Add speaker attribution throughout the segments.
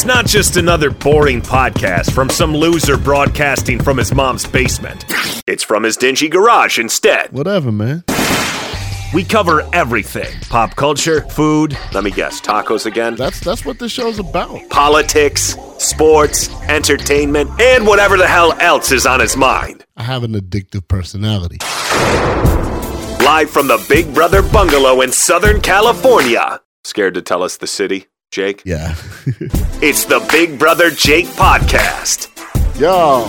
Speaker 1: It's not just another boring podcast from some loser broadcasting from his mom's basement. It's from his dingy garage instead.
Speaker 2: Whatever, man.
Speaker 1: We cover everything pop culture, food, let me guess, tacos again,
Speaker 2: That's that's what this show's about.
Speaker 1: politics, sports, entertainment, and whatever the hell else is on his mind.
Speaker 2: I have an addictive personality.
Speaker 1: Live from the Big Brother Bungalow in Southern California. Scared to tell us the city, Jake?
Speaker 2: Yeah.
Speaker 1: It's the Big Brother Jake Podcast.
Speaker 3: Yo,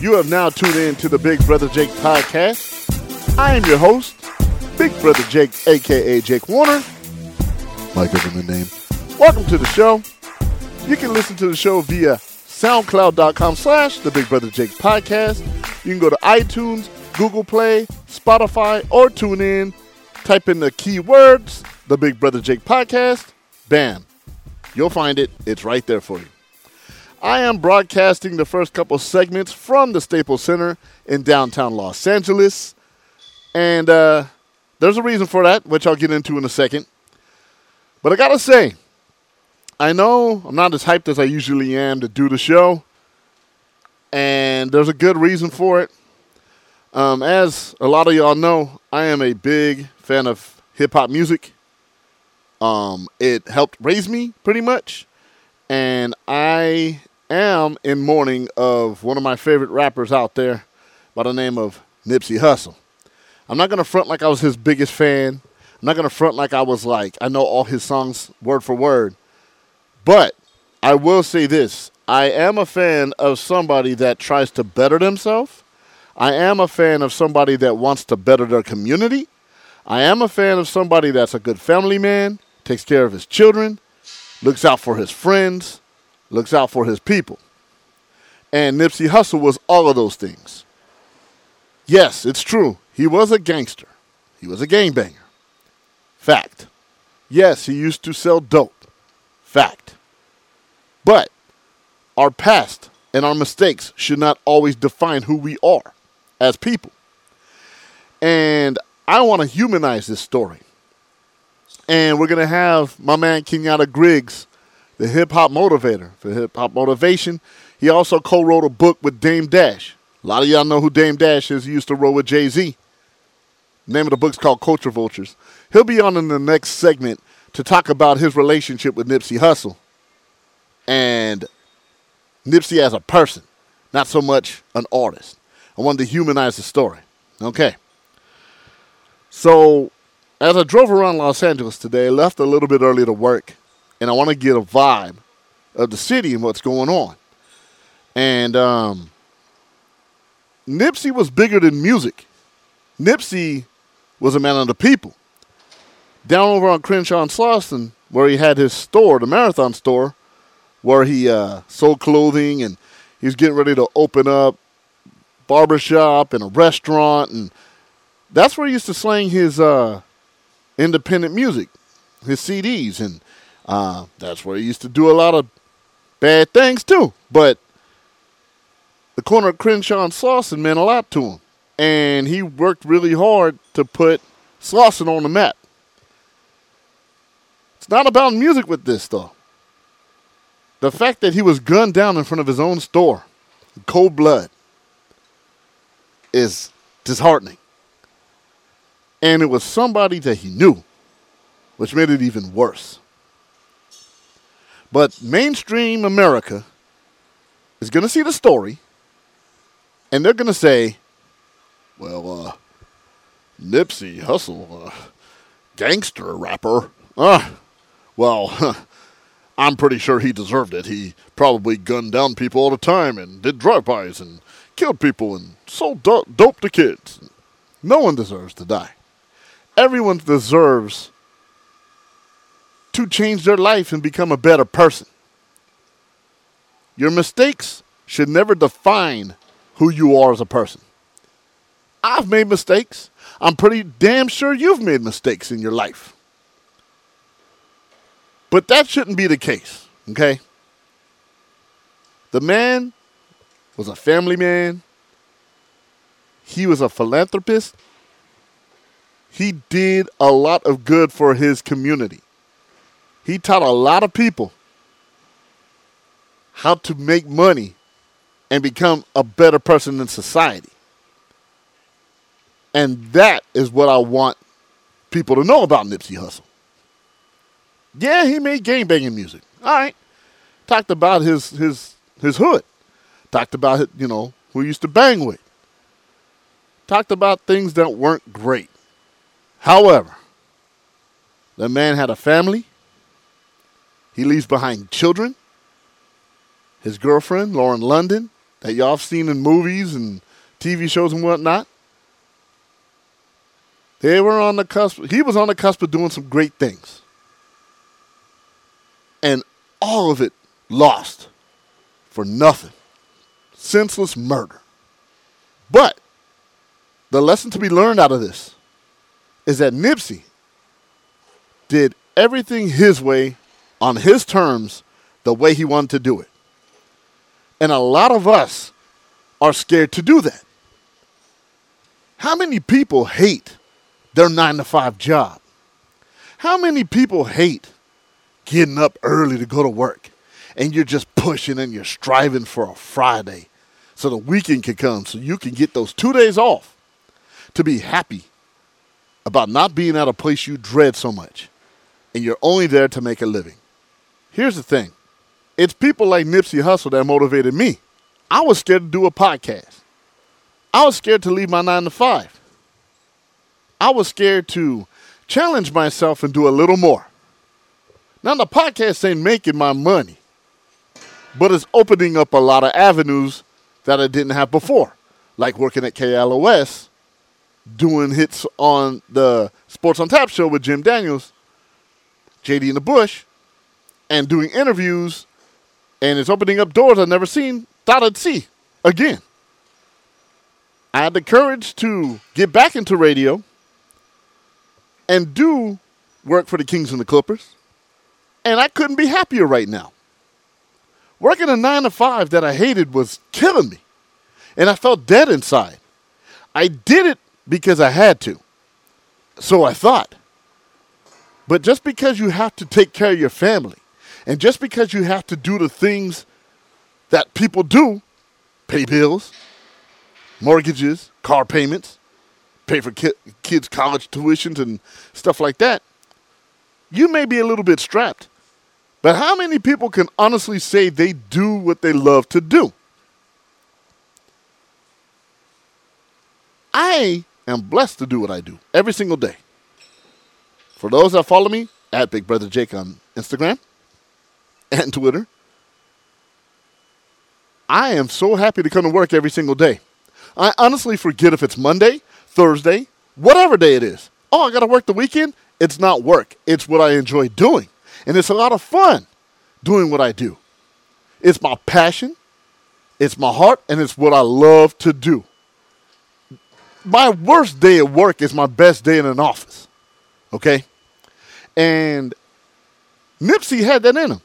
Speaker 3: you have now tuned in to the Big Brother Jake podcast. I am your host, Big Brother Jake, aka Jake Warner, my government name. Welcome to the show. You can listen to the show via soundcloud.com slash the Big Brother Jake podcast. You can go to iTunes, Google Play, Spotify, or tune in. Type in the keywords, the Big Brother Jake podcast. Bam. You'll find it. It's right there for you. I am broadcasting the first couple segments from the Staples Center in downtown Los Angeles. And uh, there's a reason for that, which I'll get into in a second. But I gotta say, I know I'm not as hyped as I usually am to do the show. And there's a good reason for it. Um, as a lot of y'all know, I am a big fan of hip hop music. Um, it helped raise me pretty much and I am in mourning of one of my favorite rappers out there by the name of Nipsey Hussle. I'm not gonna front like I was his biggest fan. I'm not gonna front like I was like I know all his songs word for word. But I will say this: I am a fan of somebody that tries to better themselves. I am a fan of somebody that wants to better their community. I am a fan of somebody that's a good family man, takes care of his children, looks out for his friends, looks out for his people. And Nipsey Hussle was all of those things. Yes, it's true. He was a gangster. He was a gangbanger. Fact. Yes, he used to sell dope. Fact. But our past and our mistakes should not always define who we are as people. And I want to humanize this story and we're gonna have my man Kenyatta Griggs, the hip hop motivator for hip hop motivation. He also co-wrote a book with Dame Dash. A lot of y'all know who Dame Dash is. He used to roll with Jay Z. Name of the book's called Culture Vultures. He'll be on in the next segment to talk about his relationship with Nipsey Hussle and Nipsey as a person, not so much an artist. I wanted to humanize the story. Okay. So as I drove around Los Angeles today, I left a little bit early to work, and I want to get a vibe of the city and what's going on. And um, Nipsey was bigger than music. Nipsey was a man of the people. Down over on Crenshaw and Slauson, where he had his store, the Marathon store, where he uh, sold clothing and he was getting ready to open up barbershop and a restaurant and that's where he used to slang his uh, independent music, his CDs, and uh, that's where he used to do a lot of bad things too. But the corner of Crenshaw and Slauson meant a lot to him, and he worked really hard to put Slauson on the map. It's not about music with this though. The fact that he was gunned down in front of his own store, cold blood, is disheartening and it was somebody that he knew, which made it even worse. But mainstream America is going to see the story, and they're going to say, well, uh, Nipsey Hussle, uh, gangster rapper. Ah, well, I'm pretty sure he deserved it. He probably gunned down people all the time and did drive-bys and killed people and sold do- dope to kids. No one deserves to die everyone deserves to change their life and become a better person. Your mistakes should never define who you are as a person. I've made mistakes. I'm pretty damn sure you've made mistakes in your life. But that shouldn't be the case, okay? The man was a family man. He was a philanthropist he did a lot of good for his community. He taught a lot of people how to make money and become a better person in society. And that is what I want people to know about Nipsey Hussle. Yeah, he made gang banging music. All right. Talked about his his his hood. Talked about you know who he used to bang with. Talked about things that weren't great. However, the man had a family. He leaves behind children. His girlfriend, Lauren London, that y'all have seen in movies and TV shows and whatnot. They were on the cusp. He was on the cusp of doing some great things. And all of it lost for nothing. Senseless murder. But the lesson to be learned out of this is that Nipsey did everything his way on his terms the way he wanted to do it. And a lot of us are scared to do that. How many people hate their nine to five job? How many people hate getting up early to go to work and you're just pushing and you're striving for a Friday so the weekend can come so you can get those two days off to be happy about not being at a place you dread so much and you're only there to make a living. Here's the thing it's people like Nipsey Hussle that motivated me. I was scared to do a podcast. I was scared to leave my nine to five. I was scared to challenge myself and do a little more. Now, the podcast ain't making my money, but it's opening up a lot of avenues that I didn't have before, like working at KLOS, doing hits on the Sports on Tap show with Jim Daniels, JD in the Bush, and doing interviews, and it's opening up doors I've never seen, thought I'd see again. I had the courage to get back into radio and do work for the Kings and the Clippers, and I couldn't be happier right now. Working a nine to five that I hated was killing me, and I felt dead inside. I did it because I had to. So I thought. But just because you have to take care of your family, and just because you have to do the things that people do, pay bills, mortgages, car payments, pay for ki- kids' college tuitions and stuff like that, you may be a little bit strapped. But how many people can honestly say they do what they love to do? I am blessed to do what I do every single day. For those that follow me at Big Brother Jake on Instagram and Twitter, I am so happy to come to work every single day. I honestly forget if it's Monday, Thursday, whatever day it is. Oh, I got to work the weekend? It's not work, it's what I enjoy doing. And it's a lot of fun doing what I do. It's my passion, it's my heart, and it's what I love to do. My worst day at work is my best day in an office. Okay? And Nipsey had that in him.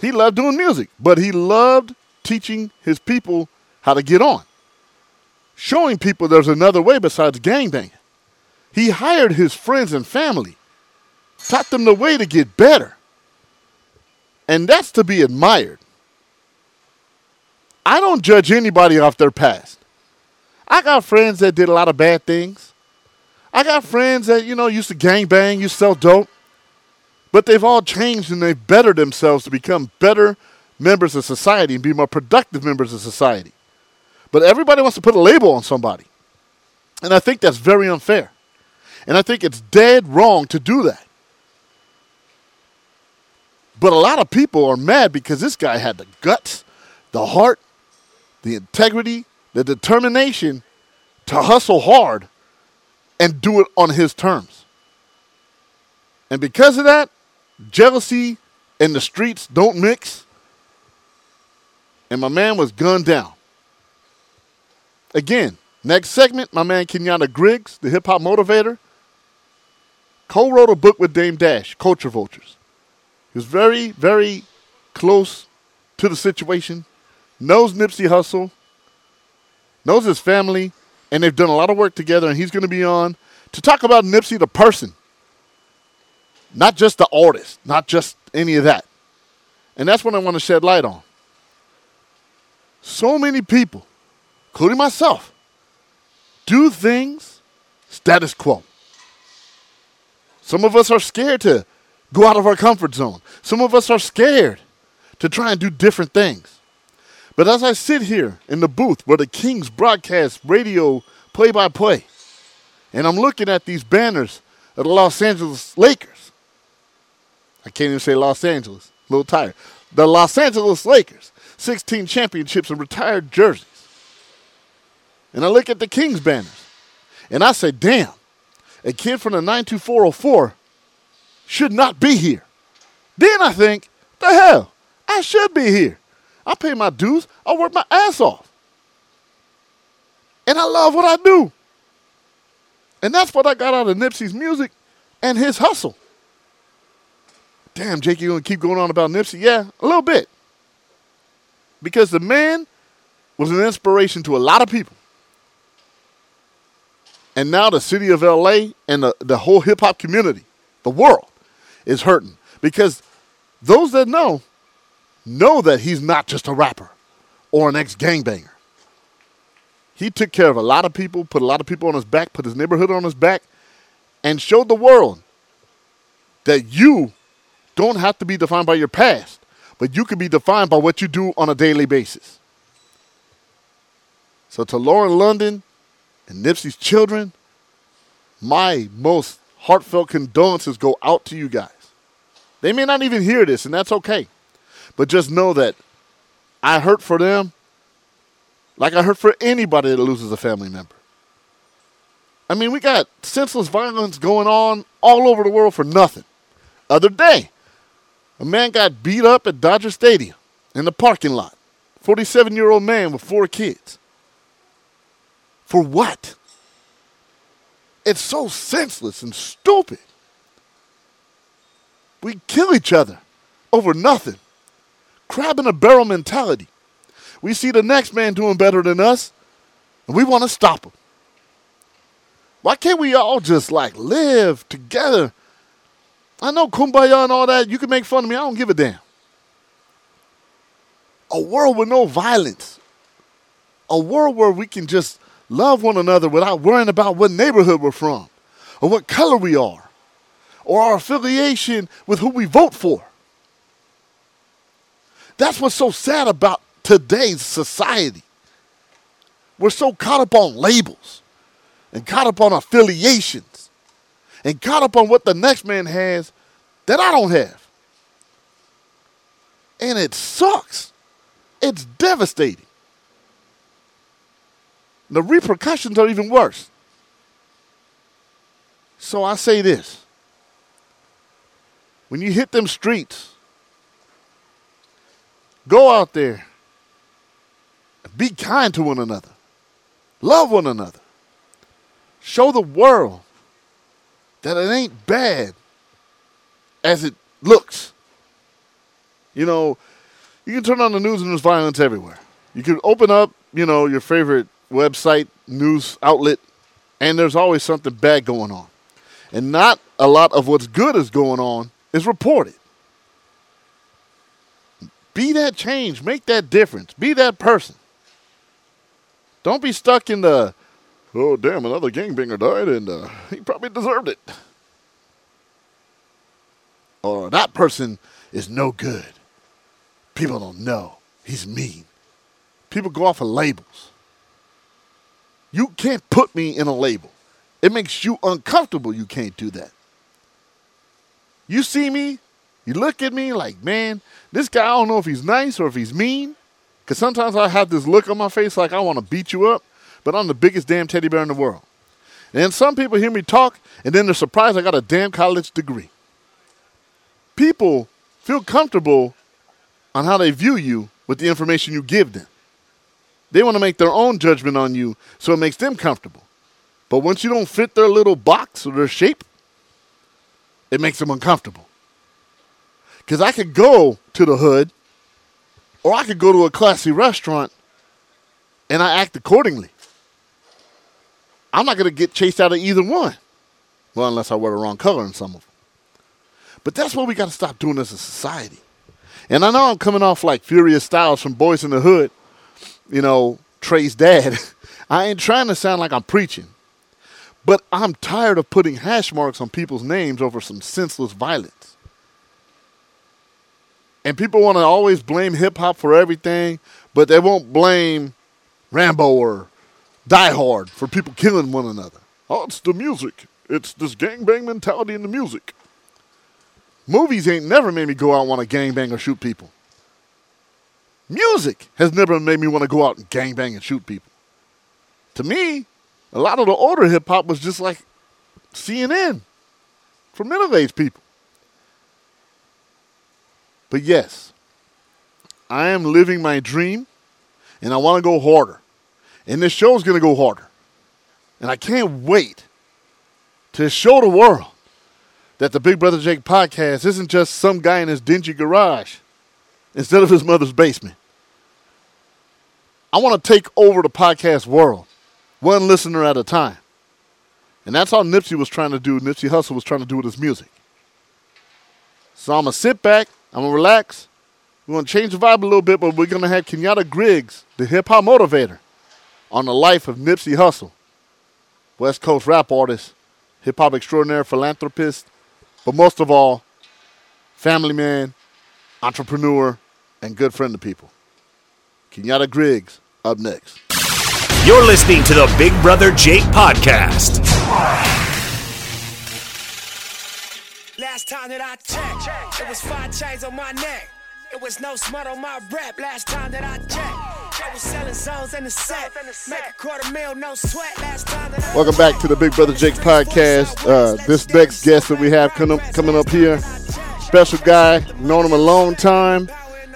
Speaker 3: He loved doing music, but he loved teaching his people how to get on, showing people there's another way besides gangbanging. He hired his friends and family, taught them the way to get better. And that's to be admired. I don't judge anybody off their past. I got friends that did a lot of bad things. I got friends that, you know, used to gang bang, used to sell dope. But they've all changed and they've bettered themselves to become better members of society and be more productive members of society. But everybody wants to put a label on somebody. And I think that's very unfair. And I think it's dead wrong to do that. But a lot of people are mad because this guy had the guts, the heart, the integrity, the determination to hustle hard and do it on his terms. And because of that, jealousy and the streets don't mix. And my man was gunned down. Again, next segment, my man Kenyatta Griggs, the hip hop motivator, co wrote a book with Dame Dash, Culture Vultures. He was very, very close to the situation, knows Nipsey Hussle, knows his family, and they've done a lot of work together. And he's going to be on to talk about Nipsey, the person, not just the artist, not just any of that. And that's what I want to shed light on. So many people, including myself, do things status quo. Some of us are scared to go out of our comfort zone. Some of us are scared to try and do different things. But as I sit here in the booth where the Kings broadcast radio play by play, and I'm looking at these banners of the Los Angeles Lakers, I can't even say Los Angeles, a little tired. The Los Angeles Lakers, 16 championships and retired jerseys. And I look at the Kings banners, and I say, damn, a kid from the 92404 should not be here. Then I think, the hell, I should be here. I pay my dues. I work my ass off. And I love what I do. And that's what I got out of Nipsey's music and his hustle. Damn, Jake, you gonna keep going on about Nipsey? Yeah, a little bit. Because the man was an inspiration to a lot of people. And now the city of LA and the, the whole hip hop community, the world, is hurting. Because those that know, know that he's not just a rapper or an ex gangbanger. He took care of a lot of people, put a lot of people on his back, put his neighborhood on his back, and showed the world that you don't have to be defined by your past, but you can be defined by what you do on a daily basis. So to Lauren London and Nipsey's children, my most heartfelt condolences go out to you guys. They may not even hear this, and that's okay. But just know that I hurt for them like I hurt for anybody that loses a family member. I mean, we got senseless violence going on all over the world for nothing. Other day, a man got beat up at Dodger Stadium in the parking lot. 47 year old man with four kids. For what? It's so senseless and stupid. We kill each other over nothing. Crab in a barrel mentality. We see the next man doing better than us, and we want to stop him. Why can't we all just like live together? I know kumbaya and all that. You can make fun of me. I don't give a damn. A world with no violence. A world where we can just love one another without worrying about what neighborhood we're from, or what color we are, or our affiliation with who we vote for. That's what's so sad about today's society. We're so caught up on labels and caught up on affiliations and caught up on what the next man has that I don't have. And it sucks. It's devastating. The repercussions are even worse. So I say this when you hit them streets, go out there, and be kind to one another, love one another, show the world that it ain't bad as it looks. You know, you can turn on the news and there's violence everywhere. You can open up, you know, your favorite website, news outlet, and there's always something bad going on. And not a lot of what's good is going on is reported. Be that change, make that difference, be that person. Don't be stuck in the, oh, damn, another gangbanger died and uh, he probably deserved it. Or that person is no good. People don't know. He's mean. People go off of labels. You can't put me in a label. It makes you uncomfortable. You can't do that. You see me, you look at me like, man, this guy, I don't know if he's nice or if he's mean. Because sometimes I have this look on my face like I want to beat you up, but I'm the biggest damn teddy bear in the world. And some people hear me talk, and then they're surprised I got a damn college degree. People feel comfortable on how they view you with the information you give them. They want to make their own judgment on you so it makes them comfortable. But once you don't fit their little box or their shape, it makes them uncomfortable. Because I could go to the hood or I could go to a classy restaurant and I act accordingly. I'm not going to get chased out of either one. Well, unless I wear the wrong color in some of them. But that's what we got to stop doing as a society. And I know I'm coming off like Furious Styles from Boyz n the Hood, you know, Trey's dad. I ain't trying to sound like I'm preaching, but I'm tired of putting hash marks on people's names over some senseless violence. And people want to always blame hip hop for everything, but they won't blame Rambo or Die Hard for people killing one another. Oh, it's the music. It's this gangbang mentality in the music. Movies ain't never made me go out and want to gangbang or shoot people. Music has never made me want to go out and gangbang and shoot people. To me, a lot of the older hip hop was just like CNN for middle aged people. But yes, I am living my dream and I want to go harder. And this show is going to go harder. And I can't wait to show the world that the Big Brother Jake podcast isn't just some guy in his dingy garage instead of his mother's basement. I want to take over the podcast world, one listener at a time. And that's all Nipsey was trying to do. Nipsey Hussle was trying to do with his music. So I'm going to sit back, I'm to relax. We're to change the vibe a little bit, but we're to have Kenyatta Griggs, the hip hop motivator, on the life of Nipsey Hussle, West Coast rap artist, hip hop extraordinaire, philanthropist, but most of all, family man, entrepreneur, and good friend to people. Kenyatta Griggs up next.
Speaker 1: You're listening to the Big Brother Jake podcast.
Speaker 4: Last time that I checked, it was five chains on my neck. It was no smut on my rep. Last time that I checked, I was selling zones in the set. Make a quarter mil, no sweat. Last time that I
Speaker 3: Welcome back to the Big Brother Jake podcast. Uh, this next guest that we have coming up, coming up here, special guy, known him a long time.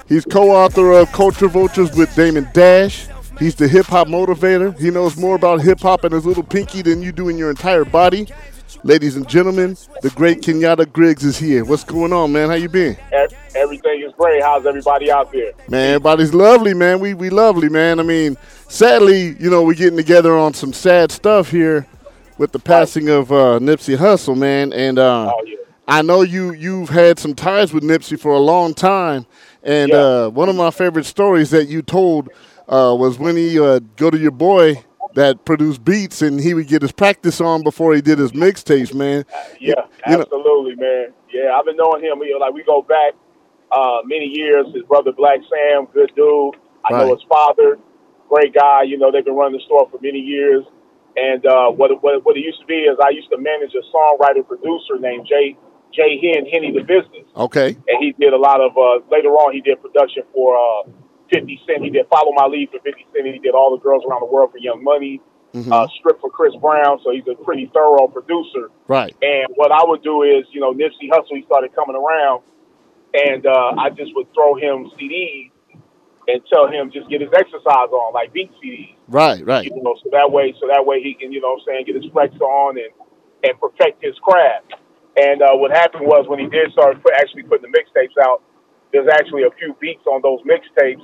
Speaker 3: He's co-author of Culture Vultures with Damon Dash. He's the hip hop motivator. He knows more about hip hop and his little pinky than you do in your entire body. Ladies and gentlemen, the great Kenyatta Griggs is here. What's going on, man? How you been?
Speaker 5: Everything is great. How's everybody out there?
Speaker 3: Man, everybody's lovely, man. We we lovely, man. I mean, sadly, you know, we're getting together on some sad stuff here with the passing of uh, Nipsey Hussle, man. And uh,
Speaker 5: Oh, yeah.
Speaker 3: I know you you've had some ties with Nipsey for a long time. And
Speaker 5: Yeah.
Speaker 3: uh, one of my favorite stories that you told uh, was when he uh, go to your boy that produced beats and he would get his practice on before he did his mixtapes, man.
Speaker 5: Yeah,
Speaker 3: You know-
Speaker 5: absolutely, man. Yeah, I've been knowing him. You know, like we go back uh, many years. His brother Black Sam, good dude. I
Speaker 3: Right.
Speaker 5: know his father, great guy. You know, they've been running the store for many years. And uh, what, it- what what it used to be is I used to manage a songwriter producer named Jay Jay Hen Henny the Business.
Speaker 3: Okay.
Speaker 5: and he did a lot of uh, later on he did production for uh, 50 Cent. He did Follow My Lead for 50 Cent. He did All the Girls Around the World for Young Money. Uh, Strip for Chris Brown. So he's a pretty thorough producer.
Speaker 3: Right.
Speaker 5: And what I would do is, you know, Nipsey Hussle, he started coming around, and uh, I just would throw him CDs and tell him just get his exercise on, like beat CDs
Speaker 3: Right. Right.
Speaker 5: you know, so that way, so that way he can, you know, what I'm saying, get his flex on and and perfect his craft. And uh, what happened was when he did start put, actually putting the mixtapes out, there's actually a few beats on those mixtapes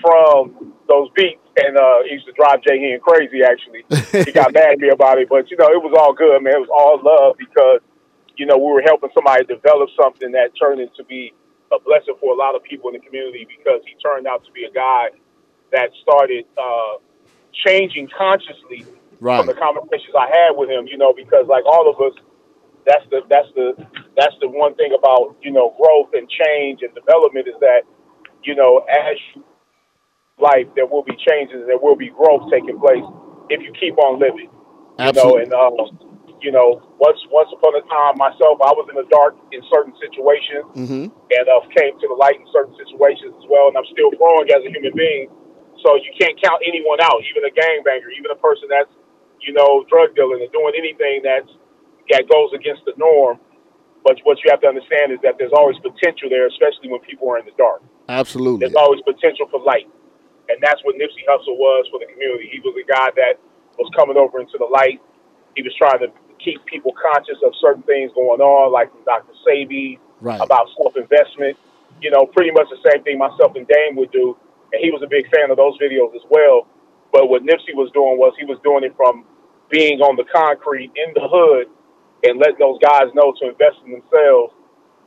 Speaker 5: from those beats, and uh, he used to drive Jay Hen crazy. Actually, he got mad at me about it, but you know, it was all good, man. It was all love because you know we were helping somebody develop something that turned into be a blessing for a lot of people in the community because he turned out to be a guy that started uh, changing consciously
Speaker 3: Right.
Speaker 5: from the conversations I had with him. You know, because like all of us, that's the that's the that's the one thing about you know growth change and development is that you know as you life there will be changes there will be growth taking place if you keep on living you know
Speaker 3: Absolutely.
Speaker 5: and um, you know once once upon a time myself I was in the dark in certain situations
Speaker 3: Mm-hmm.
Speaker 5: and uh, came to the light in certain situations as well and I'm still growing as a human being so you can't count anyone out even a gangbanger even a person that's you know drug dealing and doing anything that's that goes against the norm but what you have to understand is that there's always potential there especially when people are in the dark
Speaker 3: Absolutely.
Speaker 5: there's always potential for light. And that's what Nipsey Hussle was for the community. He was a guy that was coming over into the light. He was trying to keep people conscious of certain things going on, like from Dr. Sebi,
Speaker 3: Right.
Speaker 5: about self investment. You know, pretty much the same thing myself and Dame would do. And he was a big fan of those videos as well. But what Nipsey was doing was he was doing it from being on the concrete in the hood and let those guys know to invest in themselves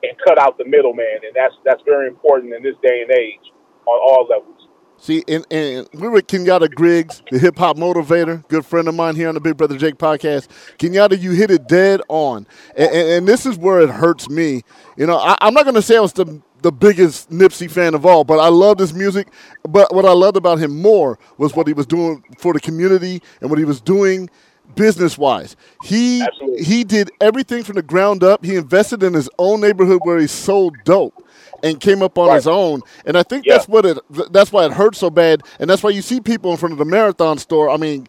Speaker 5: and cut out the middleman, and that's that's very important in this day and age on all levels.
Speaker 3: See, and, and we're with Kenyatta Griggs, the hip hop motivator, good friend of mine here on the Big Brother Jake podcast. Kenyatta, you hit it dead on. And, and, and this is where it hurts me. You know, I, I'm not going to say I was the, the biggest Nipsey fan of all, but I love his music. But what I loved about him more was what he was doing for the community and what he was doing business wise. He
Speaker 5: Absolutely.
Speaker 3: he did everything from the ground up. He invested in his own neighborhood where he sold dope and came up on
Speaker 5: Right.
Speaker 3: his own. And I think
Speaker 5: Yeah.
Speaker 3: that's what it that's why it hurt so bad. And that's why you see people in front of the marathon store. I mean,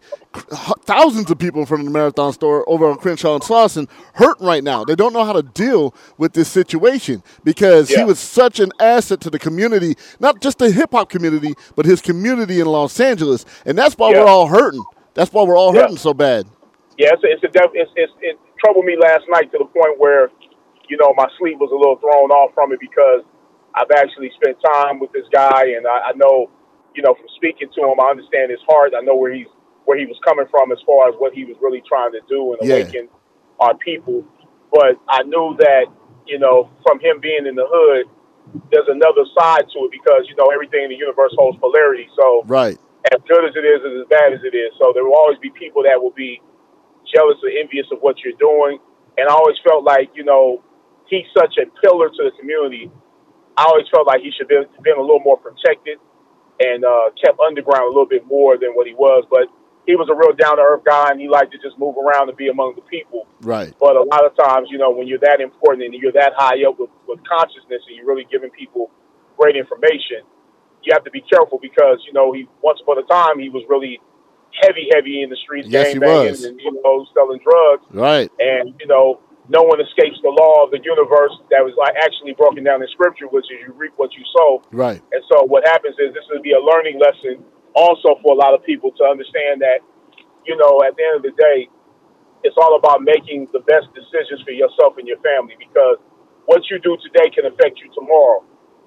Speaker 3: thousands of people in front of the marathon store over on Crenshaw and Slauson hurting right now. They don't know how to deal with this situation because he was such an asset to the community, not just the hip hop community, but his community in Los Angeles. And that's why
Speaker 5: Yeah.
Speaker 3: we're all hurting. That's why we're all
Speaker 5: Yeah.
Speaker 3: hurting so bad.
Speaker 5: Yeah, it's a, it's a def, it's, it's, it troubled me last night to the point where, you know, my sleep was a little thrown off from it because I've actually spent time with this guy, and I, I know, you know, from speaking to him, I understand his heart. I know where he's where he was coming from as far as what he was really trying to do and
Speaker 3: Yeah.
Speaker 5: awaken our people. But I knew that, you know, from him being in the hood, there's another side to it because you know everything in the universe holds polarity. So
Speaker 3: Right.
Speaker 5: As good as it is, and as bad as it is. So there will always be people that will be jealous or envious of what you're doing. And I always felt like, you know, he's such a pillar to the community. I always felt like he should have been, been a little more protected and uh, kept underground a little bit more than what he was. But he was a real down to earth guy, and he liked to just move around and be among the people.
Speaker 3: Right.
Speaker 5: But a lot of times, you know, when you're that important and you're that high up with, with consciousness and you're really giving people great information, you have to be careful because, you know, he once upon a time he was really heavy, heavy in the streets,
Speaker 3: Yes, he
Speaker 5: gang banging
Speaker 3: was.
Speaker 5: and, you know, selling drugs.
Speaker 3: Right.
Speaker 5: And, you know, no one escapes the law of the universe that was like actually broken down in scripture, which is you reap what you sow.
Speaker 3: Right.
Speaker 5: And so what happens is this would be a learning lesson also for a lot of people to understand that, you know, at the end of the day, it's all about making the best decisions for yourself and your family because what you do today can affect you tomorrow.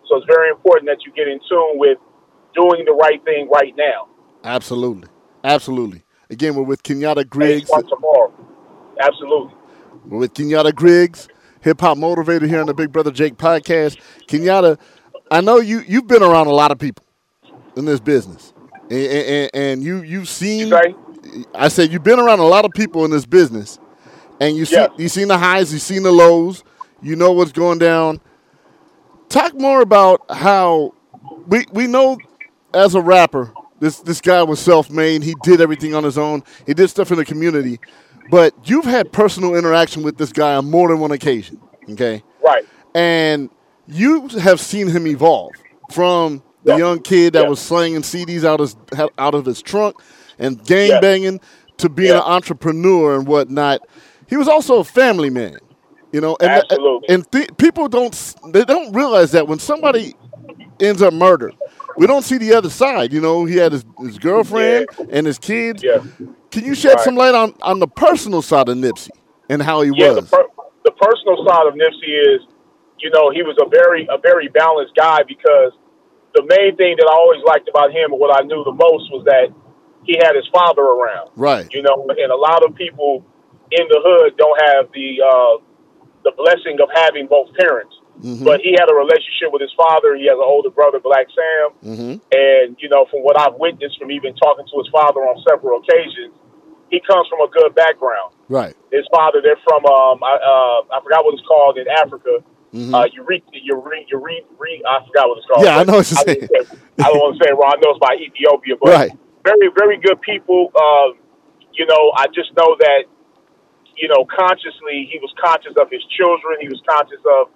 Speaker 5: So it's very important that you get in tune with doing the right thing right now.
Speaker 3: Absolutely. Absolutely. Again, we're with Kenyatta Griggs.
Speaker 5: tomorrow. Absolutely.
Speaker 3: We're with Kenyatta Griggs, hip hop motivator here on the Big Brother Jake podcast. Kenyatta, I know you you've been around a lot of people in this business, and, and, and you you've seen. I said you've been around a lot of people in this business, and you see
Speaker 5: Yes.
Speaker 3: you seen the highs, you seen the lows, you know what's going down. Talk more about how we we know as a rapper, this this guy was self made. He did everything on his own. He did stuff in the community, but you've had personal interaction with this guy on more than one occasion. Okay,
Speaker 5: Right.
Speaker 3: and you have seen him evolve from the
Speaker 5: Yeah.
Speaker 3: young kid that
Speaker 5: Yeah.
Speaker 3: was slinging CDs out of his, out of his trunk and gang
Speaker 5: Yeah.
Speaker 3: banging to being an entrepreneur and whatnot. He was also a family man, you know. And
Speaker 5: Absolutely.
Speaker 3: and th- people don't they don't realize that when somebody ends up murdered, we don't see the other side. You know, he had his, his girlfriend and his kids.
Speaker 5: Yeah.
Speaker 3: Can you shed
Speaker 5: Right.
Speaker 3: some light on on the personal side of Nipsey and how he
Speaker 5: Yeah, the,
Speaker 3: was?
Speaker 5: per- the personal side of Nipsey is, you know, he was a very a very balanced guy because the main thing that I always liked about him and what I knew the most was that he had his father around.
Speaker 3: Right.
Speaker 5: You know, and a lot of people in the hood don't have the uh, the blessing of having both parents. But he had a relationship with his father. He has an older brother, Black Sam,
Speaker 3: hmm
Speaker 5: and you know, from what I've witnessed from even talking to his father on several occasions, he comes from a good background
Speaker 3: Right.
Speaker 5: his father. They're from um I uh I forgot what it's called in Africa.
Speaker 3: Mhm.
Speaker 5: Uh, Eureka, Eureka, Eureka, Eureka, I forgot what it's called.
Speaker 3: Yeah, I know what you're
Speaker 5: I
Speaker 3: saying.
Speaker 5: say- I don't want to say it wrong. I know it's by Ethiopia, but
Speaker 3: Right.
Speaker 5: very, very good people. Um, you know, I just know that, you know, consciously he was conscious of his children. He was conscious of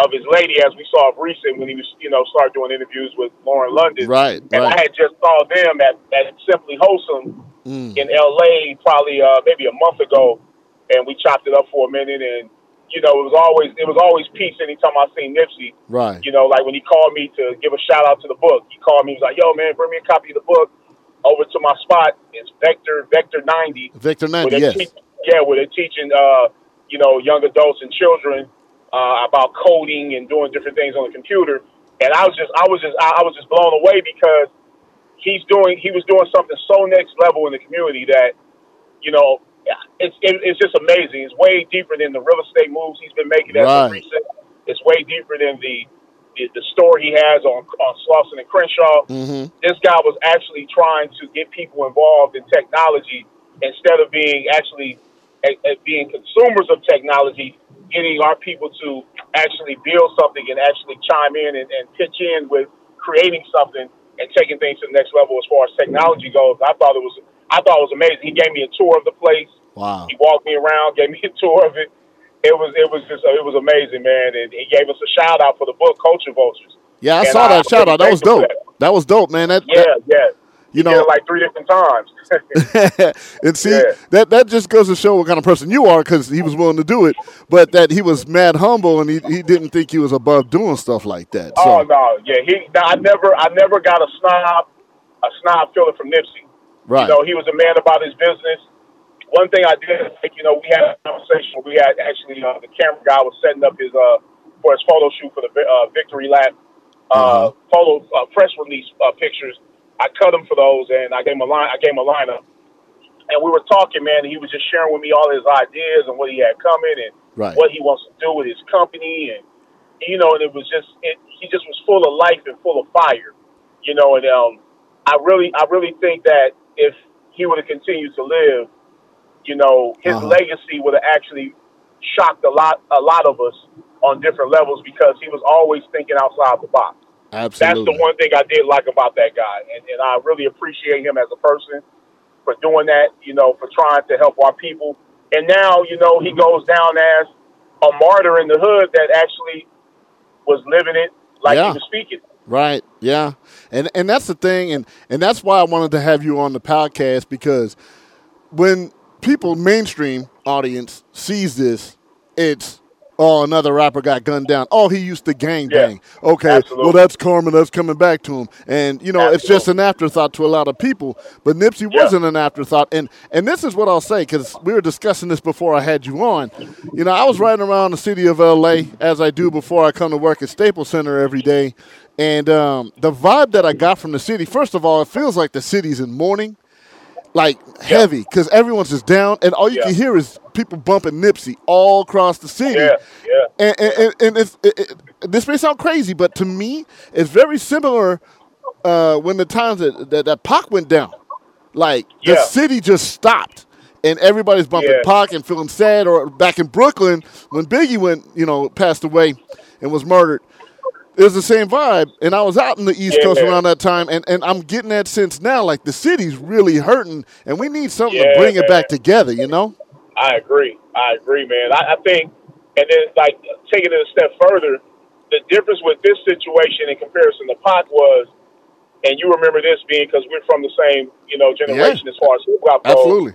Speaker 5: of his lady, as we saw of recent when he was, you know, started doing interviews with Lauren London.
Speaker 3: Right,
Speaker 5: And
Speaker 3: right.
Speaker 5: I had just saw them at, at Simply Wholesome
Speaker 3: Mm.
Speaker 5: in LA probably uh, maybe a month ago, and we chopped it up for a minute. And you know, it was always it was always peace anytime I seen Nipsey.
Speaker 3: Right.
Speaker 5: You know, like when he called me to give a shout out to the book, he called me. He was like, "Yo, man, bring me a copy of the book over to my spot. It's Vector Vector 90.
Speaker 3: Victor
Speaker 5: where
Speaker 3: Nandy,
Speaker 5: they're
Speaker 3: yes.
Speaker 5: Yeah, where they're teaching uh, you know young adults and children uh, about coding and doing different things on the computer. And I was just I was just I was just blown away because he's doing he was doing something so next level in the community that you know it's it, it's just amazing. It's way deeper than the real estate moves he's been making as
Speaker 3: Right.
Speaker 5: of recent. It's way deeper than the the, the story he has on on Slauson and Crenshaw.
Speaker 3: Mm-hmm.
Speaker 5: This guy was actually trying to get people involved in technology instead of being actually at, at being consumers of technology, getting our people to actually build something and actually chime in and, and pitch in with creating something and taking things to the next level as far as technology goes. I thought it was I thought it was amazing. He gave me a tour of the place.
Speaker 3: Wow.
Speaker 5: He walked me around, gave me a tour of it. It was it was just it was amazing, man. And he gave us a shout out for the book Culture Vultures.
Speaker 3: Yeah, I
Speaker 5: And
Speaker 3: saw
Speaker 5: I-
Speaker 3: that shout out. That was dope.
Speaker 5: for
Speaker 3: That was dope, man. That,
Speaker 5: Yeah, yeah.
Speaker 3: You know,
Speaker 5: like three different times.
Speaker 3: and see
Speaker 5: Yeah.
Speaker 3: that that just goes to show what kind of person you are because he was willing to do it, but that he was mad humble and he, he didn't think he was above doing stuff like that. So
Speaker 5: oh no, yeah. He I never I never got a snob a snob feeling from Nipsey.
Speaker 3: right,
Speaker 5: You know, he was a man about his business. One thing I did, like, you know, we had a conversation. where We had actually uh, the camera guy was setting up his uh for his photo shoot for the uh, victory lap uh, photo uh, press release uh, pictures. I cut him for those, and I gave him a line. I gave him a lineup, and we were talking, man. And he was just sharing with me all his ideas and what he had coming and
Speaker 3: right,
Speaker 5: what he wants to do with his company, and you know, and it was just it, he just was full of life and full of fire, you know. And um, I really, I really think that if he would have continued to live, you know, his
Speaker 3: Uh-huh.
Speaker 5: legacy would have actually shocked a lot, a lot of us on different levels because he was always thinking outside the box. That's the one thing I did like about that guy, and, and I really appreciate him as a person for doing that. You know, for trying to help our people. And now, you know, he goes down as a martyr in the hood that actually was living it like
Speaker 3: Yeah.
Speaker 5: he was speaking.
Speaker 3: Right. Yeah. And and that's the thing and and that's why I wanted to have you on the podcast because when people mainstream audience sees this, it's oh another rapper got gunned down. Oh, he used to gang
Speaker 5: Yeah.
Speaker 3: bang. Okay.
Speaker 5: Absolutely.
Speaker 3: Well, that's karma. That's coming back to him. And you know, it's just an afterthought to a lot of people. But Nipsey
Speaker 5: Yeah.
Speaker 3: wasn't an afterthought. And and this is what I'll say because we were discussing this before I had you on. You know, I was riding around the city of LA as I do before I come to work at Staples Center every day. And um, the vibe that I got from the city, first of all, it feels like the city's in mourning, like heavy, because everyone's just down, and all you
Speaker 5: Yeah.
Speaker 3: can hear is people bumping Nipsey all across the city.
Speaker 5: Yeah, yeah.
Speaker 3: And, and, and, it's, it, it, this may sound crazy, but to me, it's very similar uh, when the times that, that, that Pac went down. Like, the city just stopped. And everybody's bumping
Speaker 5: Yeah.
Speaker 3: Pac and feeling sad. Or back in Brooklyn, when Biggie went, you know, passed away and was murdered, it was the same vibe. And I was out in the East
Speaker 5: Yeah,
Speaker 3: Coast
Speaker 5: man.
Speaker 3: around that time, and, and I'm getting that sense now. Like the city's really hurting, and we need something to
Speaker 5: Yeah,
Speaker 3: bring it back together. You know?
Speaker 5: I agree. I agree, man. I, I think, and then like taking it a step further, the difference with this situation in comparison to Pac was, and you remember this being because we're from the same, you know, generation as far as hip hop goes.
Speaker 3: Absolutely.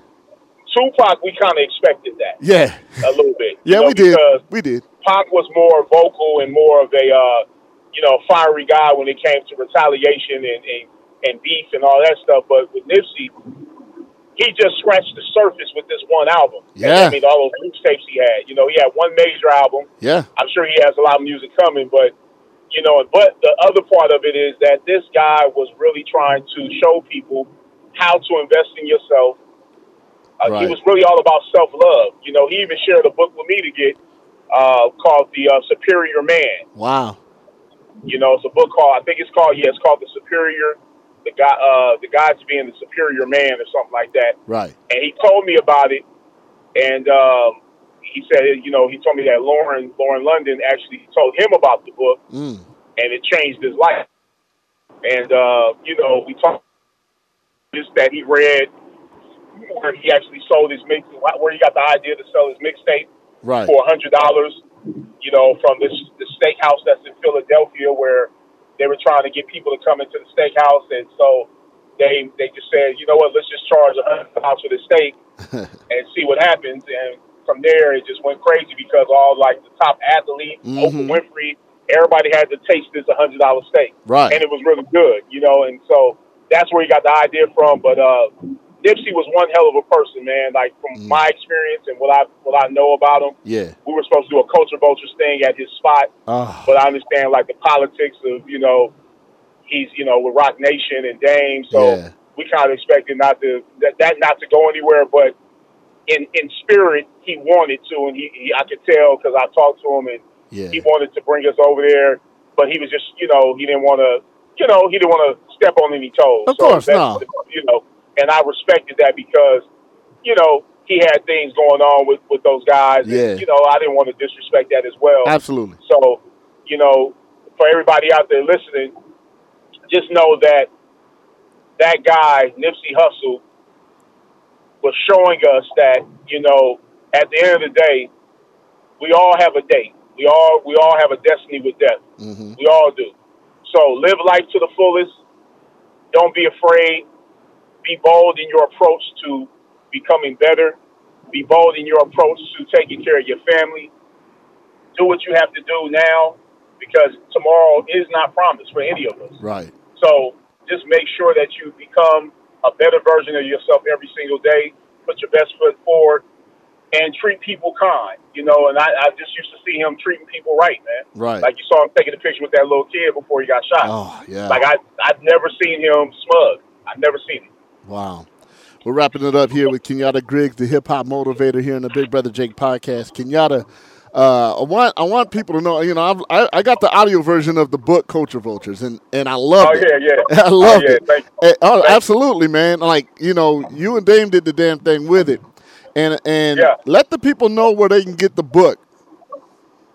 Speaker 5: Tupac, we kind of expected that
Speaker 3: Yeah.
Speaker 5: a little bit.
Speaker 3: Yeah,
Speaker 5: know,
Speaker 3: we did. We did.
Speaker 5: Pac was more vocal and more of a, uh, you know, fiery guy when it came to retaliation and, and, and beef and all that stuff. But with Nipsey, he just scratched the surface with this one album.
Speaker 3: Yeah.
Speaker 5: I mean, all those mixtapes he had. You know, he had one major album.
Speaker 3: Yeah.
Speaker 5: I'm sure he has a lot of music coming, but you know, but the other part of it is that this guy was really trying to show people how to invest in yourself. Uh,
Speaker 3: Right.
Speaker 5: He was really all about self love. You know, he even shared a book with me to get uh, called The uh, Superior Man.
Speaker 3: Wow.
Speaker 5: You know, it's a book called I think it's called yeah, it's called The Superior, the guy, uh, the to being the superior man or something like that
Speaker 3: Right.
Speaker 5: and he told me about it, and um, he said, you know, he told me that Lauren, Lauren London, actually told him about the book,
Speaker 3: Mm.
Speaker 5: and it changed his life. And uh, you know, we talked just that he read where he actually sold his mix, where he got the idea to sell his mixtape
Speaker 3: Right.
Speaker 5: for a hundred dollars. You know, from this the steakhouse that's in Philadelphia, where they were trying to get people to come into the steakhouse, and so they they just said, you know what, let's just charge a hundred dollars for the steak and see what happens. And from there, it just went crazy because all like the top athletes, Oprah
Speaker 3: Mhm.
Speaker 5: Winfrey, everybody had to taste this hundred dollar steak,
Speaker 3: Right.
Speaker 5: and it was really good, you know. And so that's where he got the idea from. But uh, Nipsey was one hell of a person, man. Like from
Speaker 3: Mm.
Speaker 5: my experience and what I what I know about him
Speaker 3: Yeah.
Speaker 5: we were supposed to do a culture vultures thing at his spot,
Speaker 3: Ah.
Speaker 5: but I understand like the politics of you know he's you know with Roc Nation and Dame, so
Speaker 3: Yeah.
Speaker 5: we kind of expected not to that, that not to go anywhere, but in in spirit he wanted to, and he, he I could tell because I talked to him and
Speaker 3: Yeah.
Speaker 5: He wanted to bring us over there, but he was just, you know, he didn't want to, you know, he didn't want to step on any toes.
Speaker 3: Of course, no.
Speaker 5: You know, and I respected that because, you know, he had things going on with with those guys. and,
Speaker 3: Yeah.
Speaker 5: you know, I didn't want to disrespect that as well.
Speaker 3: Absolutely.
Speaker 5: So, you know, for everybody out there listening, just know that that guy, Nipsey Hussle, was showing us that, you know, at the end of the day, we all have a date. We all we all have a destiny with death.
Speaker 3: hmm
Speaker 5: We all do. So live life to the fullest. Don't be afraid. Be bold in your approach to becoming better. Be bold in your approach to taking care of your family. Do what you have to do now because tomorrow is not promised for any of us.
Speaker 3: Right.
Speaker 5: So just make sure that you become a better version of yourself every single day. Put your best foot forward and treat people kind. You know, and I, I just used to see him treating people right, man.
Speaker 3: Right.
Speaker 5: Like you saw him taking a picture with that little kid before he got shot.
Speaker 3: oh yeah.
Speaker 5: Like I, I've never seen him smug. I've never seen him.
Speaker 3: Wow. We're wrapping it up here with Kenyatta Griggs, the hip hop motivator here in the Big Brother Jake podcast. Kenyatta, uh, I want I want people to know. You know, I've, I I got the audio version of the book Culture Vultures, and and I love
Speaker 5: Oh
Speaker 3: it.
Speaker 5: yeah, yeah.
Speaker 3: I love
Speaker 5: oh, yeah,
Speaker 3: it.
Speaker 5: Thank you.
Speaker 3: Oh,
Speaker 5: Thank
Speaker 3: absolutely, man. Like you know, you and Dame did the damn thing with it, and and
Speaker 5: Yeah.
Speaker 3: let the people know where they can get the book.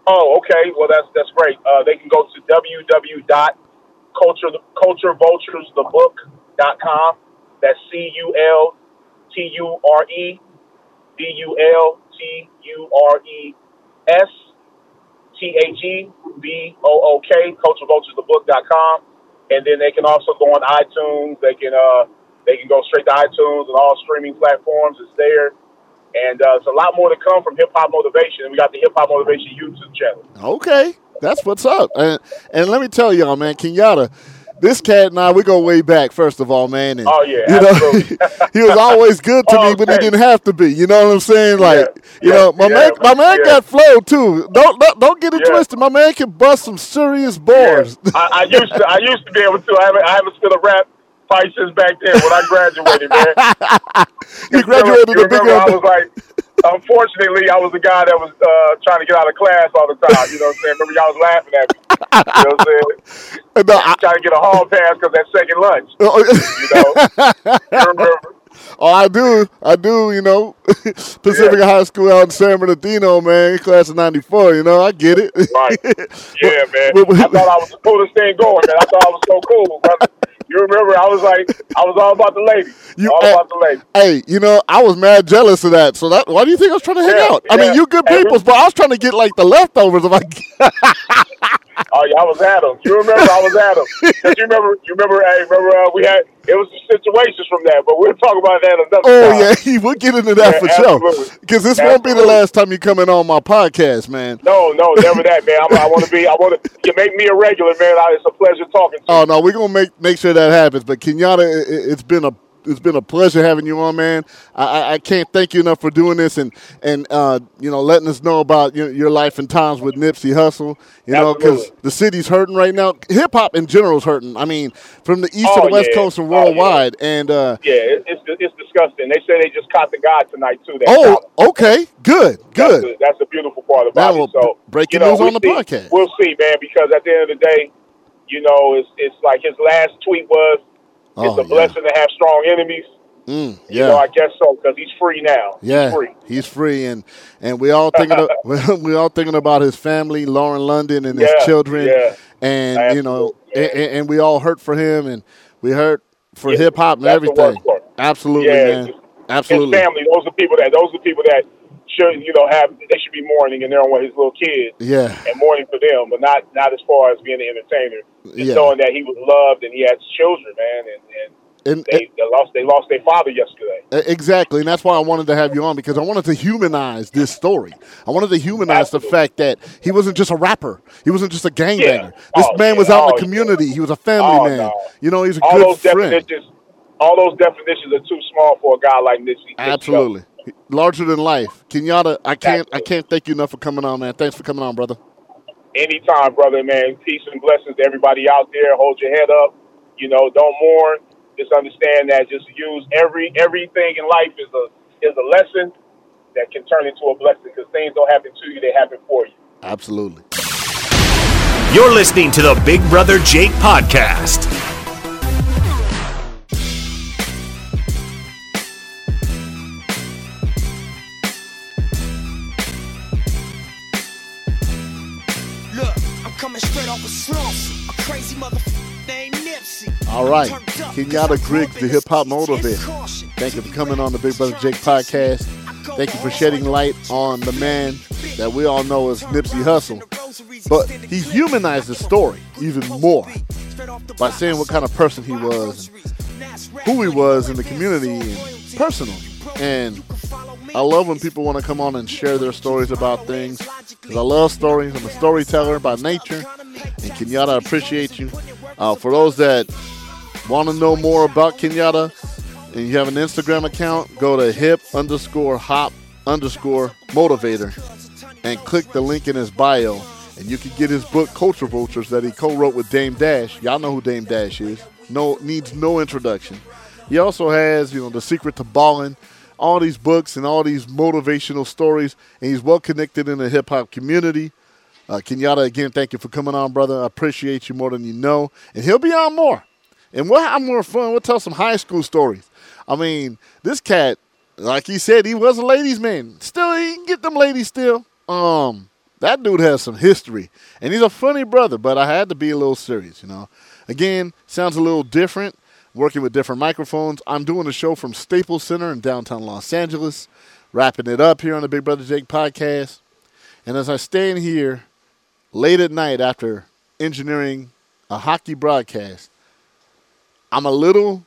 Speaker 5: Oh, okay. Well, that's that's great. Uh, they can go to www.culturevulturesthebook.com. That's C U L T U R E B U L T U R E S T H E B O O K. Culturevulturesthebook.com. And then they can also go on iTunes. They can uh, they can go straight to iTunes and all streaming platforms. It's there. And uh, there's a lot more to come from Hip Hop Motivation. We got the Hip Hop Motivation YouTube channel.
Speaker 3: Okay, that's what's up. And and let me tell y'all, man, Kenyatta, this cat and I, we go way back. First of all, man. And,
Speaker 5: Oh, yeah,
Speaker 3: you know, he was always good to me, but he didn't have to be. You know what I'm saying? Like, you
Speaker 5: yeah,
Speaker 3: know, my
Speaker 5: yeah,
Speaker 3: man, my man
Speaker 5: yeah.
Speaker 3: got flow too. Don't don't, don't get it
Speaker 5: Yeah.
Speaker 3: twisted. My man can bust some serious bars.
Speaker 5: I, I used to I used to be able to. I haven't I haven't spit a rap probably since back then when I graduated, man.
Speaker 3: you graduated
Speaker 5: you
Speaker 3: the
Speaker 5: remember,
Speaker 3: bigger.
Speaker 5: I was like, unfortunately, I was the guy that was uh, trying to get out of class all the time. You know what I'm saying? Remember, y'all was laughing at me. You know what I'm saying?
Speaker 3: No, I-
Speaker 5: trying to get a hall pass because that second lunch. You know? you remember?
Speaker 3: Oh, I do. I do, you know. Pacific High School out in San Bernardino, man, class of 94, you know, I get it.
Speaker 5: Right. Yeah, man. I thought I was the coolest thing going, man. I thought I was so cool, brother. You remember? I was like, I was all about the ladies.
Speaker 3: You-
Speaker 5: all
Speaker 3: eh,
Speaker 5: about the ladies.
Speaker 3: Hey, you know, I was mad jealous of that. So that why do you think I was trying to hang
Speaker 5: Yeah,
Speaker 3: out? I mean,
Speaker 5: yeah.
Speaker 3: you good peoples, but I was trying to get like the leftovers of like
Speaker 5: Oh yeah, I was at him. You remember? I was at him. 'Cause you remember? You remember? Hey, remember? Uh, we had it was situations from that, but we'll talk about that another
Speaker 3: Oh
Speaker 5: time.
Speaker 3: yeah, we'll get into that
Speaker 5: Yeah,
Speaker 3: for sure. Because this won't be the last time you coming on my podcast, man.
Speaker 5: No, no, never that, man. I'm, I want to be. I want to. You make me a regular, man. I, it's a pleasure talking to you.
Speaker 3: Oh no, we're gonna make make sure that happens. But Kenyatta, it- it's been a it's been a pleasure having you on, man. I, I, can't thank you enough for doing this and and uh, you know letting us know about your, your life and times with Nipsey Hussle. You know, because the city's hurting right now. Hip hop in general is hurting. I mean, from the east to
Speaker 5: Oh,
Speaker 3: the west
Speaker 5: yeah.
Speaker 3: coast and
Speaker 5: Oh, yeah.
Speaker 3: worldwide. And uh,
Speaker 5: Yeah, it's it's disgusting. They say they just caught the guy tonight too.
Speaker 3: Oh, okay, good,
Speaker 5: That's
Speaker 3: good.
Speaker 5: that's the beautiful part about it. So
Speaker 3: breaking
Speaker 5: you know,
Speaker 3: news
Speaker 5: we'll
Speaker 3: on the
Speaker 5: see-
Speaker 3: podcast.
Speaker 5: We'll see, man. Because at the end of the day, you know, it's it's like his last tweet was,
Speaker 3: Oh,
Speaker 5: "It's a
Speaker 3: yeah.
Speaker 5: blessing to have strong enemies."
Speaker 3: Mm,
Speaker 5: You know,
Speaker 3: yeah.
Speaker 5: I guess so because he's free now.
Speaker 3: Yeah,
Speaker 5: he's free.
Speaker 3: he's free, and and we all thinking of, we all thinking about his family, Lauren London, and his
Speaker 5: Yeah,
Speaker 3: children,
Speaker 5: yeah.
Speaker 3: and you know,
Speaker 5: Absolutely,
Speaker 3: and, and we all hurt for him, and we hurt for
Speaker 5: Yeah,
Speaker 3: hip hop and everything. Absolutely,
Speaker 5: Yeah,
Speaker 3: man. Absolutely.
Speaker 5: His family, those are people that those are people that should you know have they should be mourning and they're on with his little kids
Speaker 3: Yeah,
Speaker 5: and mourning for them, but not not as far as being an entertainer. Just
Speaker 3: Yeah.
Speaker 5: knowing that he was loved and he had children, man, and, and
Speaker 3: and,
Speaker 5: they, they lost they lost their father yesterday.
Speaker 3: exactly, and that's why I wanted to have you on because I wanted to humanize this story. I wanted to humanize the fact that he wasn't just a rapper. He wasn't just a gangbanger.
Speaker 5: Yeah.
Speaker 3: This
Speaker 5: Oh,
Speaker 3: man was
Speaker 5: yeah.
Speaker 3: out in
Speaker 5: Oh,
Speaker 3: the
Speaker 5: yeah.
Speaker 3: community. He was a family
Speaker 5: Oh,
Speaker 3: man.
Speaker 5: no.
Speaker 3: You know, he's a
Speaker 5: All
Speaker 3: good
Speaker 5: those
Speaker 3: friend.
Speaker 5: definitions, all those definitions are too small for a guy like. Nipsey
Speaker 3: Absolutely. Larger than life. Kenyatta, I can't I can't thank you enough for coming on, man. Thanks for coming on, brother.
Speaker 5: anytime, brother, man. Peace and blessings to everybody out there. Hold your head up. You know, don't mourn. Just understand that. Just use every everything in life is a is a lesson that can turn into a blessing because things don't happen to you; they happen for you.
Speaker 3: Absolutely.
Speaker 2: You're listening to the Big Brother Jake podcast.
Speaker 3: All right. Kenyatta Griggs, the hip hop motivator. Thank you for coming on the Big Brother Jake podcast. Thank you for shedding light on the man that we all know as Nipsey Hussle. But he humanized the story even more by saying what kind of person he was, who he was in the community, and personal. And I love when people want to come on and share their stories about things because I love stories. I'm a storyteller by nature. And Kenyatta, I appreciate you. Uh, for those that want to know more about Kenyatta and you have an Instagram account, go to hip underscore hop underscore motivator and click the link in his bio. And you can get his book, Culture Vultures, that he co wrote with Dame Dash. Y'all know who Dame Dash is. No Needs no introduction. He also has, you know, The Secret to Ballin', all these books and all these motivational stories, and he's well connected in the hip hop community. Uh, Kenyatta, again, thank you for coming on, brother. I appreciate you more than you know. And he'll be on more. And we'll have more fun. We'll tell some high school stories. I mean, this cat, like he said, he was a ladies' man. Still, he can get them ladies still. Um, that dude has some history. And he's a funny brother, but I had to be a little serious, you know. Again, sounds a little different, working with different microphones. I'm doing a show from Staples Center in downtown Los Angeles, wrapping it up here on the Big Brother Jake podcast. And as I stand here late at night after engineering a hockey broadcast, I'm a little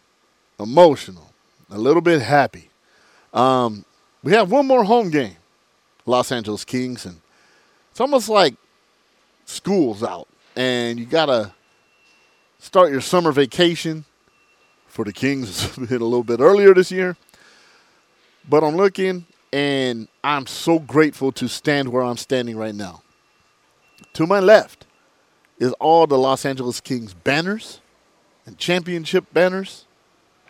Speaker 3: emotional, a little bit happy. Um, we have one more home game, Los Angeles Kings, and it's almost like school's out, and you gotta start your summer vacation. For the Kings, a little bit earlier this year, but I'm looking, and I'm so grateful to stand where I'm standing right now. To my left is all the Los Angeles Kings banners and championship banners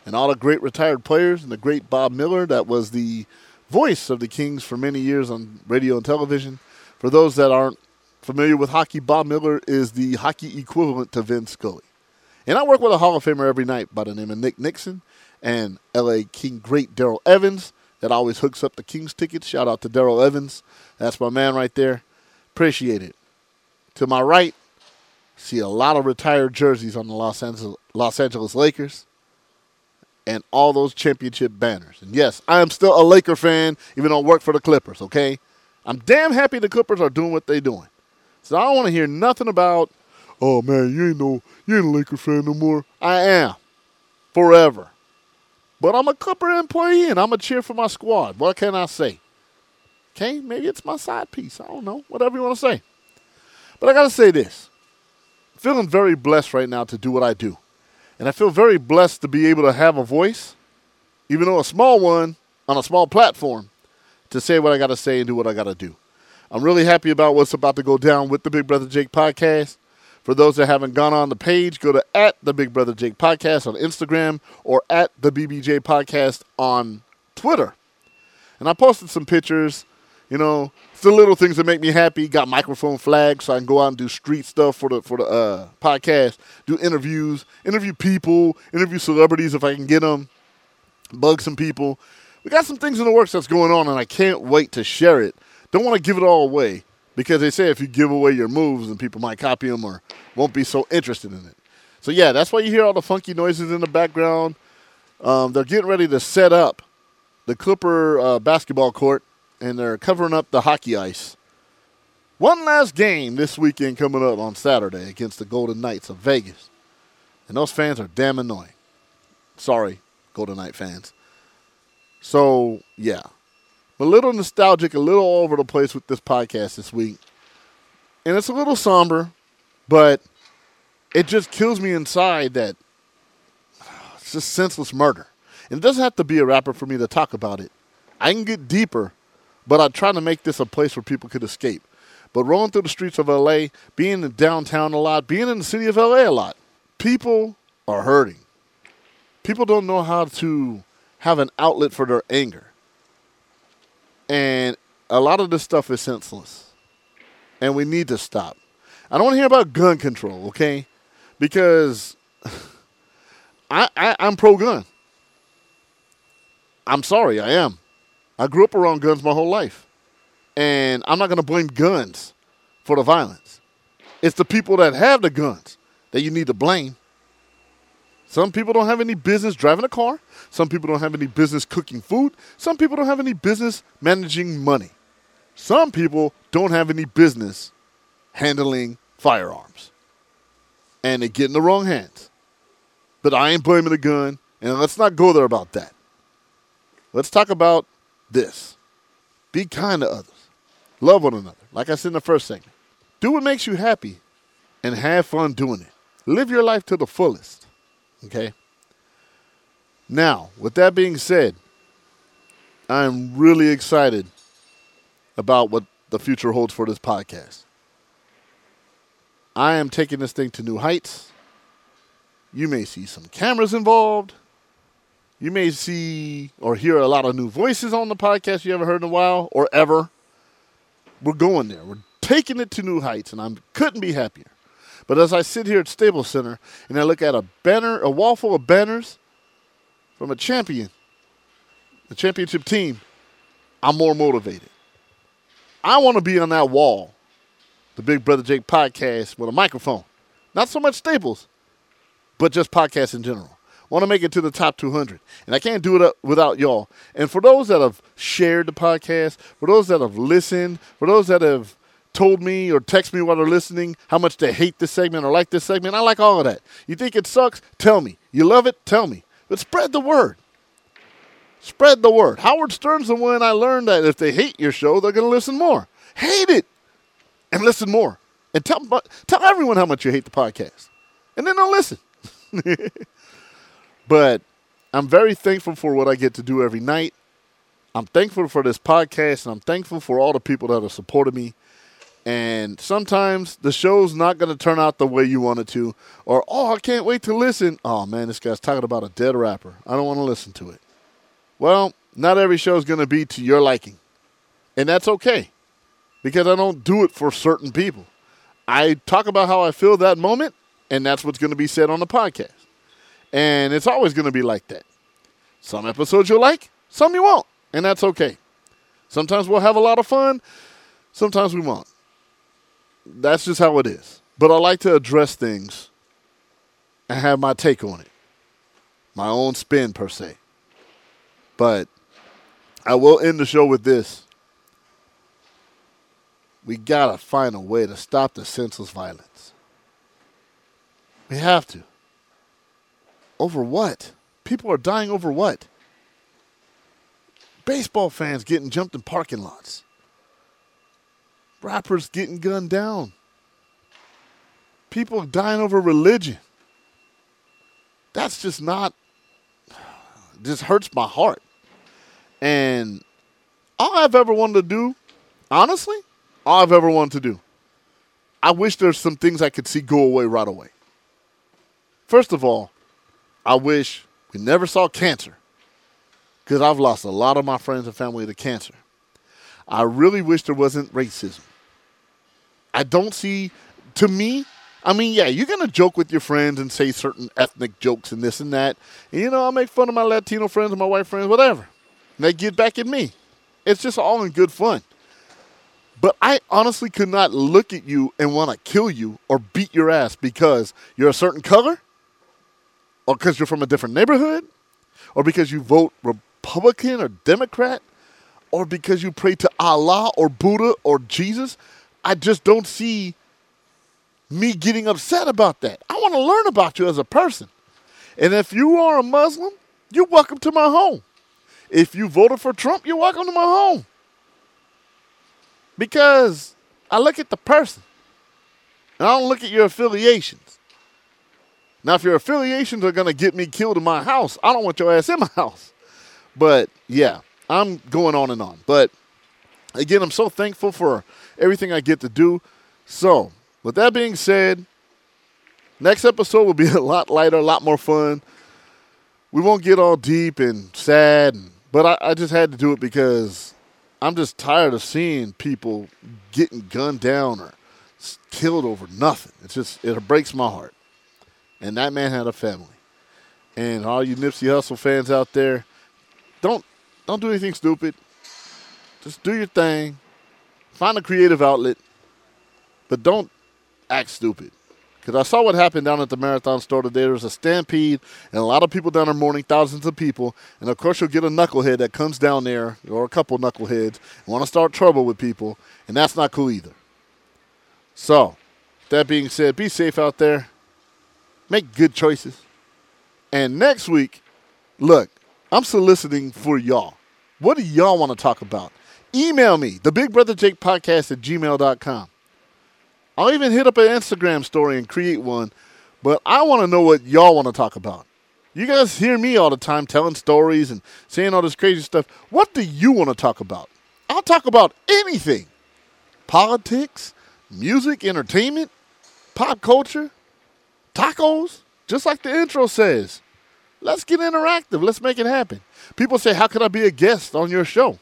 Speaker 3: and all the great retired players and the great Bob Miller that was the voice of the Kings for many years on radio and television. For those that aren't familiar with hockey, Bob Miller is the hockey equivalent to Vin Scully. And I work with a Hall of Famer every night by the name of Nick Nickson and LA King great Daryl Evans that always hooks up the Kings tickets. Shout out to Daryl Evans. That's my man right there. Appreciate it. To my right, see a lot of retired jerseys on the Los Angeles, Los Angeles Lakers and all those championship banners. And yes, I am still a Laker fan, even though I work for the Clippers, okay? I'm damn happy the Clippers are doing what they're doing. So I don't want to hear nothing about, oh man, you ain't no you ain't a Laker fan no more. I am. Forever. But I'm a Clipper employee and I'm a cheer for my squad. What can I say? Okay, maybe it's my side piece. I don't know. Whatever you want to say. But I gotta say this. Feeling very blessed right now to do what I do. And I feel very blessed to be able to have a voice, even though a small one, on a small platform, to say what I got to say and do what I got to do. I'm really happy about what's about to go down with the Big Brother Jake podcast. For those that haven't gone on the page, go to at the Big Brother Jake podcast on Instagram or at the BBJ podcast on Twitter. And I posted some pictures, you know, the little things that make me happy. Got microphone flags so I can go out and do street stuff for the for the uh, podcast, do interviews, interview people, interview celebrities if I can get them, bug some people. We got some things in the works that's going on, and I can't wait to share it. Don't want to give it all away because they say if you give away your moves, then people might copy them or won't be so interested in it. So yeah, that's why you hear all the funky noises in the background. Um, they're getting ready to set up the Clipper uh, basketball court and they're covering up the hockey ice. One last game this weekend coming up on Saturday against the Golden Knights of Vegas. And those fans are damn annoying. Sorry, Golden Knight fans. So, yeah. I'm A little nostalgic, a little all over the place with this podcast this week. And it's a little somber, but it just kills me inside that it's just senseless murder. And it doesn't have to be a rapper for me to talk about it. I can get deeper but I try to make this a place where people could escape. But rolling through the streets of LA, being in downtown a lot, being in the city of LA a lot, people are hurting. People don't know how to have an outlet for their anger. And a lot of this stuff is senseless. And we need to stop. I don't want to hear about gun control, okay? Because I, I I'm pro gun. I'm sorry, I am. I grew up around guns my whole life. And I'm not going to blame guns for the violence. It's the people that have the guns that you need to blame. Some people don't have any business driving a car. Some people don't have any business cooking food. Some people don't have any business managing money. Some people don't have any business handling firearms. And they get in the wrong hands. But I ain't blaming the gun, and let's not go there about that. Let's talk about this. Be kind to others. Love one another. Like I said in the first segment. Do what makes you happy and have fun doing it. Live your life to the fullest. Okay? Now, with that being said, I'm really excited about what the future holds for this podcast. I am taking this thing to new heights. You may see some cameras involved. You may see or hear a lot of new voices on the podcast you haven't heard in a while or ever. We're going there. We're taking it to new heights, and I couldn't be happier. But as I sit here at Staples Center and I look at a banner, a wall full of banners from a champion, the championship team, I'm more motivated. I want to be on that wall, the Big Brother Jake podcast with a microphone. Not so much Staples, but just podcasts in general. Want to make it to the top 200. And I can't do it without y'all. And for those that have shared the podcast, for those that have listened, for those that have told me or text me while they're listening how much they hate this segment or like this segment, I like all of that. You think it sucks? Tell me. You love it? Tell me. But spread the word. Spread the word. Howard Stern's the one I learned that if they hate your show, they're going to listen more. Hate it and listen more. And tell, tell everyone how much you hate the podcast. And then they'll listen. but I'm very thankful for what I get to do every night. I'm thankful for this podcast, and I'm thankful for all the people that have supported me. And sometimes the show's not going to turn out the way you want it to, or, oh, I can't wait to listen. Oh, man, this guy's talking about a dead rapper. I don't want to listen to it. Well, not every show is going to be to your liking. And that's okay because I don't do it for certain people. I talk about how I feel that moment, and that's what's going to be said on the podcast. And it's always going to be like that. Some episodes you'll like, some you won't, and that's okay. Sometimes we'll have a lot of fun, sometimes we won't. That's just how it is. But I like to address things and have my take on it, my own spin per se. But I will end the show with this. We gotta find a way to stop the senseless violence. We have to. Over what? People are dying over what? Baseball fans getting jumped in parking lots. Rappers getting gunned down. People dying over religion. That's just not, just hurts my heart. And all I've ever wanted to do, honestly, all I've ever wanted to do, I wish there's some things I could see go away right away. First of all, I wish we never saw cancer because I've lost a lot of my friends and family to cancer. I really wish there wasn't racism. I don't see, to me, I mean, yeah, you're going to joke with your friends and say certain ethnic jokes and this and that. And, you know, I'll make fun of my Latino friends and my white friends, whatever. And they get back at me. It's just all in good fun. But I honestly could not look at you and want to kill you or beat your ass because you're a certain color, or because you're from a different neighborhood, or because you vote Republican or Democrat, or because you pray to Allah or Buddha or Jesus. I just don't see me getting upset about that. I want to learn about you as a person. And if you are a Muslim, you're welcome to my home. If you voted for Trump, you're welcome to my home. Because I look at the person. And I don't look at your affiliations. Now, if your affiliations are going to get me killed in my house, I don't want your ass in my house. But yeah, I'm going on and on. But again, I'm so thankful for everything I get to do. So, with that being said, next episode will be a lot lighter, a lot more fun. We won't get all deep and sad but I, I just had to do it because I'm just tired of seeing people getting gunned down or killed over nothing. It's just it breaks my heart. And that man had a family. And all you Nipsey Hussle fans out there, don't don't do anything stupid. Just do your thing. Find a creative outlet, but don't act stupid. Because I saw what happened down at the Marathon store today. There was a stampede, and a lot of people down there mourning, thousands of people. And of course, you'll get a knucklehead that comes down there, or a couple knuckleheads, want to start trouble with people, and that's not cool either. So, that being said, be safe out there. Make good choices. And next week, look, I'm soliciting for y'all. What do y'all want to talk about? Email me, the Big Brother Jake Podcast at gmail.com. I'll even hit up an Instagram story and create one, but I want to know what y'all want to talk about. You guys hear me all the time telling stories and saying all this crazy stuff. What do you want to talk about? I'll talk about anything politics, music, entertainment, pop culture, tacos, just like the intro says. Let's get interactive. Let's make it happen. People say, How can I be a guest on your show?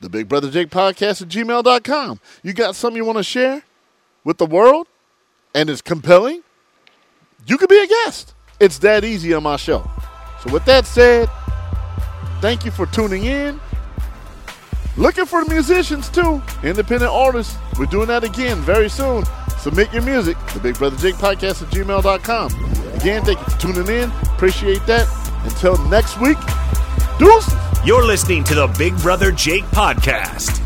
Speaker 3: The Big Brother Jake Podcast at gmail.com. You got something you want to share with the world and it's compelling? You could be a guest. It's that easy on my show. So, with that said, thank you for tuning in. Looking for musicians too, independent artists. We're doing that again very soon. Submit your music, the Big Brother Jake Podcast at gmail.com. Again, thank you for tuning in. Appreciate that. Until next week, deuces.
Speaker 1: You're listening to the Big Brother Jake Podcast.